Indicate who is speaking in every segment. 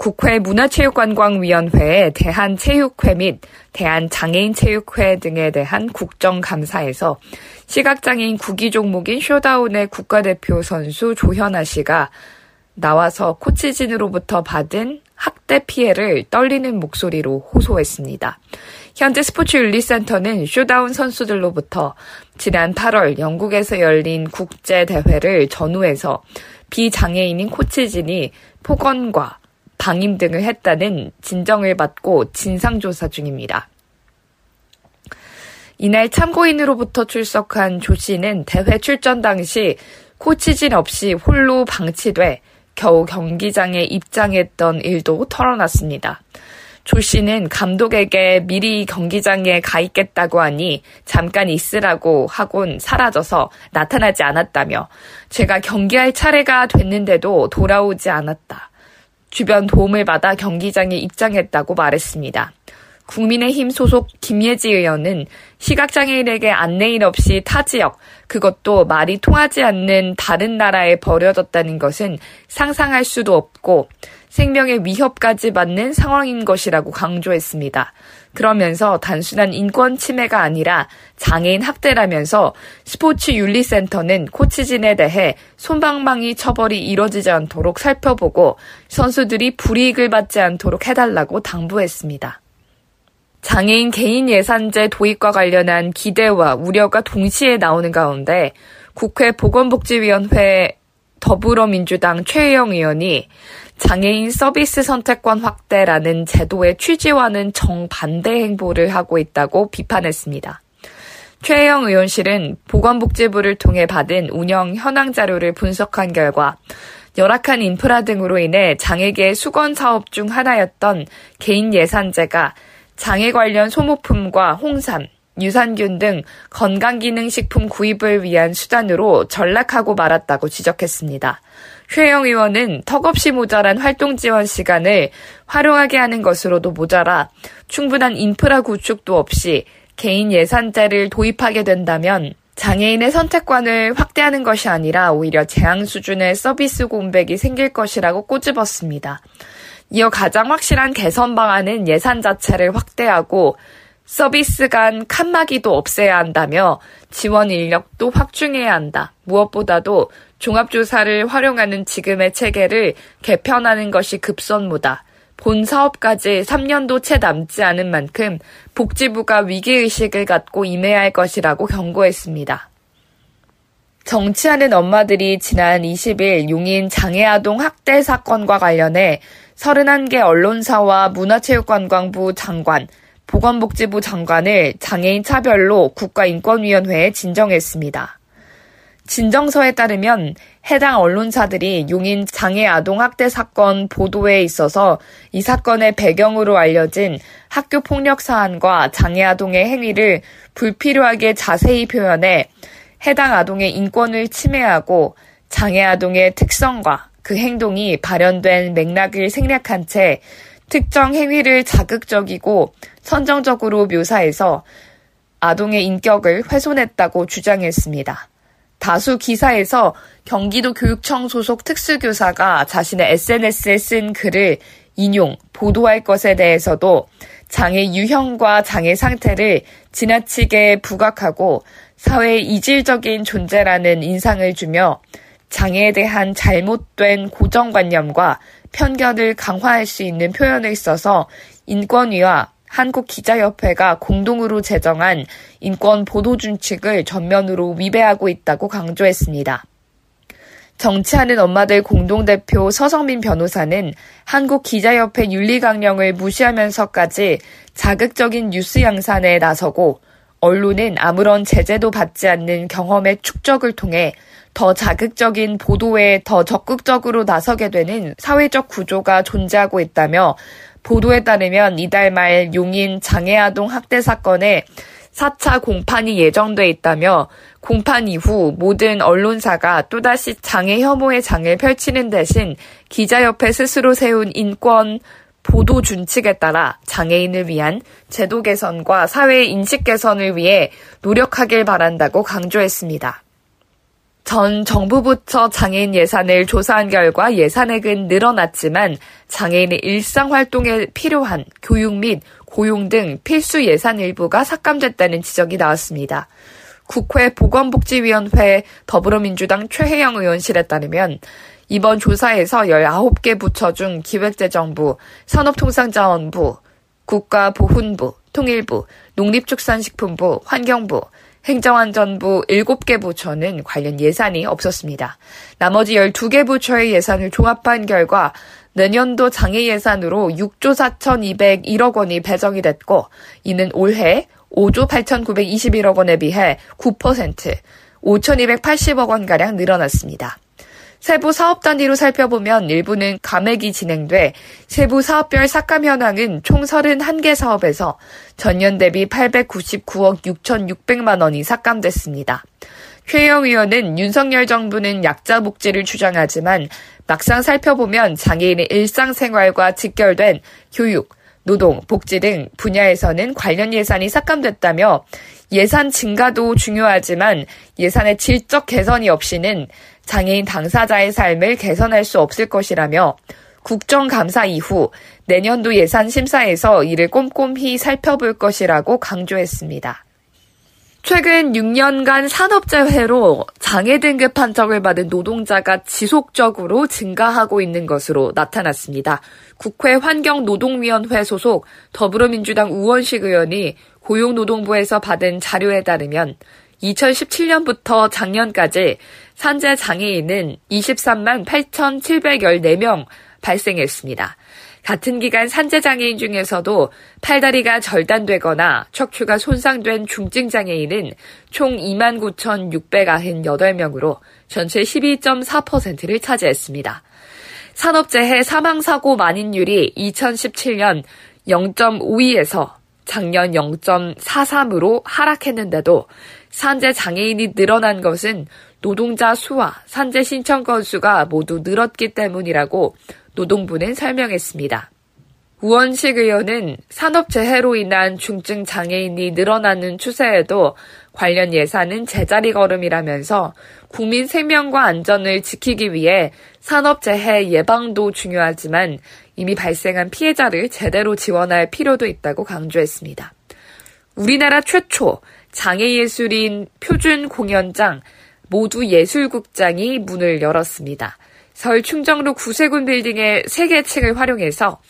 Speaker 1: 국회 문화체육관광위원회의 대한체육회 및 대한장애인체육회 등에 대한 국정감사에서 시각장애인 구기 종목인 쇼다운의 국가대표 선수 조현아 씨가 나와서 코치진으로부터 받은 학대 피해를 떨리는 목소리로 호소했습니다. 현재 스포츠 윤리센터는 쇼다운 선수들로부터 지난 8월 영국에서 열린 국제 대회를 전후해서 비장애인인 코치진이 폭언과 방임 등을 했다는 진정을 받고 진상조사 중입니다. 이날 참고인으로부터 출석한 조 씨는 대회 출전 당시 코치진 없이 홀로 방치돼 겨우 경기장에 입장했던 일도 털어놨습니다. 조 씨는 감독에게 미리 경기장에 가 있겠다고 하니 잠깐 있으라고 하곤 사라져서 나타나지 않았다며 제가 경기할 차례가 됐는데도 돌아오지 않았다. 주변 도움을 받아 경기장에 입장했다고 말했습니다. 국민의힘 소속 김예지 의원은 시각장애인에게 안내인 없이 타 지역, 그것도 말이 통하지 않는 다른 나라에 버려졌다는 것은 상상할 수도 없고 생명의 위협까지 받는 상황인 것이라고 강조했습니다. 그러면서 단순한 인권 침해가 아니라 장애인 학대라면서 스포츠 윤리센터는 코치진에 대해 손방망이 처벌이 이뤄지지 않도록 살펴보고 선수들이 불이익을 받지 않도록 해달라고 당부했습니다. 장애인 개인 예산제 도입과 관련한 기대와 우려가 동시에 나오는 가운데 국회 보건복지위원회 더불어민주당 최혜영 의원이 장애인 서비스 선택권 확대라는 제도의 취지와는 정반대 행보를 하고 있다고 비판했습니다. 최혜영 의원실은 보건복지부를 통해 받은 운영 현황 자료를 분석한 결과 열악한 인프라 등으로 인해 장애계 수건 사업 중 하나였던 개인 예산제가 장애 관련 소모품과 홍삼, 유산균 등 건강기능식품 구입을 위한 수단으로 전락하고 말았다고 지적했습니다. 최영 의원은 턱없이 모자란 활동 지원 시간을 활용하게 하는 것으로도 모자라 충분한 인프라 구축도 없이 개인 예산제를 도입하게 된다면 장애인의 선택권을 확대하는 것이 아니라 오히려 재앙 수준의 서비스 공백이 생길 것이라고 꼬집었습니다. 이어 가장 확실한 개선 방안은 예산 자체를 확대하고 서비스 간 칸막이도 없애야 한다며 지원 인력도 확충해야 한다. 무엇보다도 종합조사를 활용하는 지금의 체계를 개편하는 것이 급선무다. 본 사업까지 3년도 채 남지 않은 만큼 복지부가 위기의식을 갖고 임해야 할 것이라고 경고했습니다. 정치하는 엄마들이 지난 20일 용인 장애아동 학대 사건과 관련해 31개 언론사와 문화체육관광부 장관, 보건복지부 장관을 장애인 차별로 국가인권위원회에 진정했습니다. 진정서에 따르면 해당 언론사들이 용인 장애 아동 학대 사건 보도에 있어서 이 사건의 배경으로 알려진 학교 폭력 사안과 장애 아동의 행위를 불필요하게 자세히 표현해 해당 아동의 인권을 침해하고 장애 아동의 특성과 그 행동이 발현된 맥락을 생략한 채 특정 행위를 자극적이고 선정적으로 묘사해서 아동의 인격을 훼손했다고 주장했습니다. 다수 기사에서 경기도 교육청 소속 특수교사가 자신의 SNS에 쓴 글을 인용, 보도할 것에 대해서도 장애 유형과 장애 상태를 지나치게 부각하고 사회의 이질적인 존재라는 인상을 주며 장애에 대한 잘못된 고정관념과 편견을 강화할 수 있는 표현을 써서 인권위와 한국 기자협회가 공동으로 제정한 인권 보도 준칙을 전면으로 위배하고 있다고 강조했습니다. 정치하는 엄마들 공동대표 서성민 변호사는 한국 기자협회 윤리강령을 무시하면서까지 자극적인 뉴스 양산에 나서고 언론은 아무런 제재도 받지 않는 경험의 축적을 통해 더 자극적인 보도에 더 적극적으로 나서게 되는 사회적 구조가 존재하고 있다며 보도에 따르면 이달 말 용인 장애아동 학대 사건에 4차 공판이 예정돼 있다며 공판 이후 모든 언론사가 또다시 장애 혐오의 장을 펼치는 대신 기자협회 스스로 세운 인권 보도 준칙에 따라 장애인을 위한 제도 개선과 사회 인식 개선을 위해 노력하길 바란다고 강조했습니다. 전 정부 부처 장애인 예산을 조사한 결과 예산액은 늘어났지만 장애인의 일상 활동에 필요한 교육 및 고용 등 필수 예산 일부가 삭감됐다는 지적이 나왔습니다. 국회 보건복지위원회 더불어민주당 최혜영 의원실에 따르면 이번 조사에서 19개 부처 중 기획재정부, 산업통상자원부, 국가보훈부, 통일부, 농립축산식품부, 환경부, 행정안전부 7개 부처는 관련 예산이 없었습니다. 나머지 12개 부처의 예산을 종합한 결과 내년도 장애 예산으로 6조 4,201억 원이 배정이 됐고 이는 올해 5조 8,921억 원에 비해 9% 5,280억 원가량 늘어났습니다. 세부 사업 단위로 살펴보면 일부는 감액이 진행돼 세부 사업별 삭감 현황은 총 31개 사업에서 전년 대비 899억 6,600만 원이 삭감됐습니다. 최영 의원은 윤석열 정부는 약자 복지를 주장하지만 막상 살펴보면 장애인의 일상생활과 직결된 교육, 노동, 복지 등 분야에서는 관련 예산이 삭감됐다며 예산 증가도 중요하지만 예산의 질적 개선이 없이는 장애인 당사자의 삶을 개선할 수 없을 것이라며 국정감사 이후 내년도 예산 심사에서 이를 꼼꼼히 살펴볼 것이라고 강조했습니다. 최근 6년간 산업재해로 장애 등급 판정을 받은 노동자가 지속적으로 증가하고 있는 것으로 나타났습니다. 국회 환경노동위원회 소속 더불어민주당 우원식 의원이 고용노동부에서 받은 자료에 따르면 2017년부터 작년까지 산재 장애인은 23만 8,714명 발생했습니다. 같은 기간 산재 장애인 중에서도 팔다리가 절단되거나 척추가 손상된 중증 장애인은 총 2만 9,698명으로 전체 12.4%를 차지했습니다. 산업재해 사망사고 만인율이 2017년 0.52에서 작년 0.43으로 하락했는데도 산재 장애인이 늘어난 것은 노동자 수와 산재 신청 건수가 모두 늘었기 때문이라고 노동부는 설명했습니다. 우원식 의원은 산업재해로 인한 중증 장애인이 늘어나는 추세에도 관련 예산은 제자리 걸음이라면서 국민 생명과 안전을 지키기 위해 산업재해 예방도 중요하지만 이미 발생한 피해자를 제대로 지원할 필요도 있다고 강조했습니다. 우리나라 최초 장애예술인 표준 공연장 모두 예술극장이 문을 열었습니다. 서울 충정로 구세군 빌딩의 3개 층을 활용해서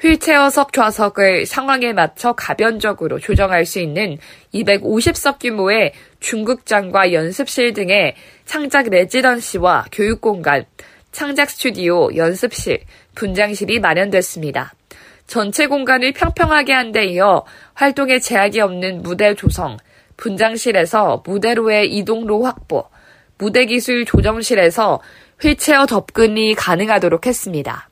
Speaker 1: 휠체어석 좌석을 상황에 맞춰 가변적으로 조정할 수 있는 250석 규모의 중극장과 연습실 등의 창작 레지던시와 교육공간, 창작 스튜디오, 연습실, 분장실이 마련됐습니다. 전체 공간을 평평하게 한 데 이어 활동에 제약이 없는 무대 조성, 분장실에서 무대로의 이동로 확보, 무대기술 조정실에서 휠체어 접근이 가능하도록 했습니다.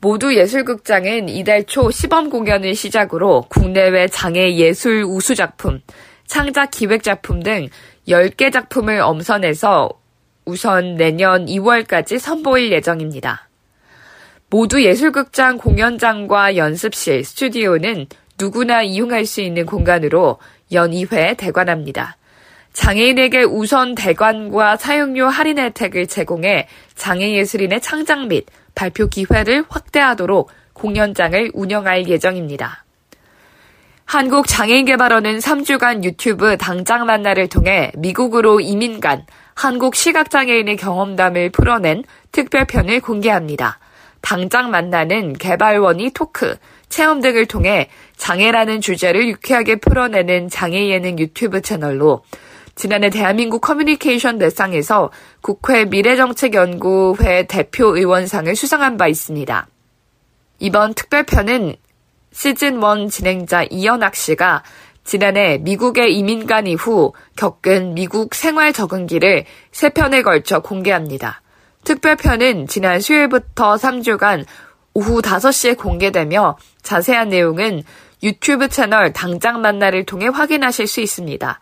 Speaker 1: 모두 예술극장은 이달 초 시범 공연을 시작으로 국내외 장애 예술 우수 작품, 창작 기획 작품 등 10개 작품을 엄선해서 우선 내년 2월까지 선보일 예정입니다. 모두 예술극장 공연장과 연습실, 스튜디오는 누구나 이용할 수 있는 공간으로 연 2회 대관합니다. 장애인에게 우선 대관과 사용료 할인 혜택을 제공해 장애예술인의 창작 및 발표 기회를 확대하도록 공연장을 운영할 예정입니다. 한국장애인개발원은 3주간 유튜브 당장 만나를 통해 미국으로 이민 간 한국 시각장애인의 경험담을 풀어낸 특별편을 공개합니다. 당장 만나는 개발원이 토크, 체험 등을 통해 장애라는 주제를 유쾌하게 풀어내는 장애 예능 유튜브 채널로 지난해 대한민국 커뮤니케이션 대상에서 국회 미래정책연구회 대표 의원상을 수상한 바 있습니다. 이번 특별편은 시즌1 진행자 이연학 씨가 지난해 미국에 이민 간 이후 겪은 미국 생활 적응기를 3편에 걸쳐 공개합니다. 특별편은 지난 수요일부터 3주간 오후 5시에 공개되며 자세한 내용은 유튜브 채널 당장 만나를 통해 확인하실 수 있습니다.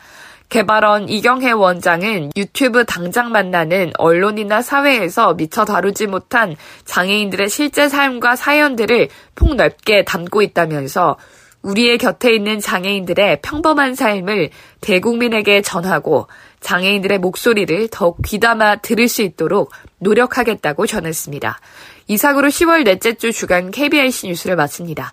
Speaker 1: 개발원 이경혜 원장은 유튜브 당장 만나는 언론이나 사회에서 미처 다루지 못한 장애인들의 실제 삶과 사연들을 폭넓게 담고 있다면서 우리의 곁에 있는 장애인들의 평범한 삶을 대국민에게 전하고 장애인들의 목소리를 더욱 귀담아 들을 수 있도록 노력하겠다고 전했습니다. 이상으로 10월 넷째 주 주간 KBIC 뉴스를 마칩니다.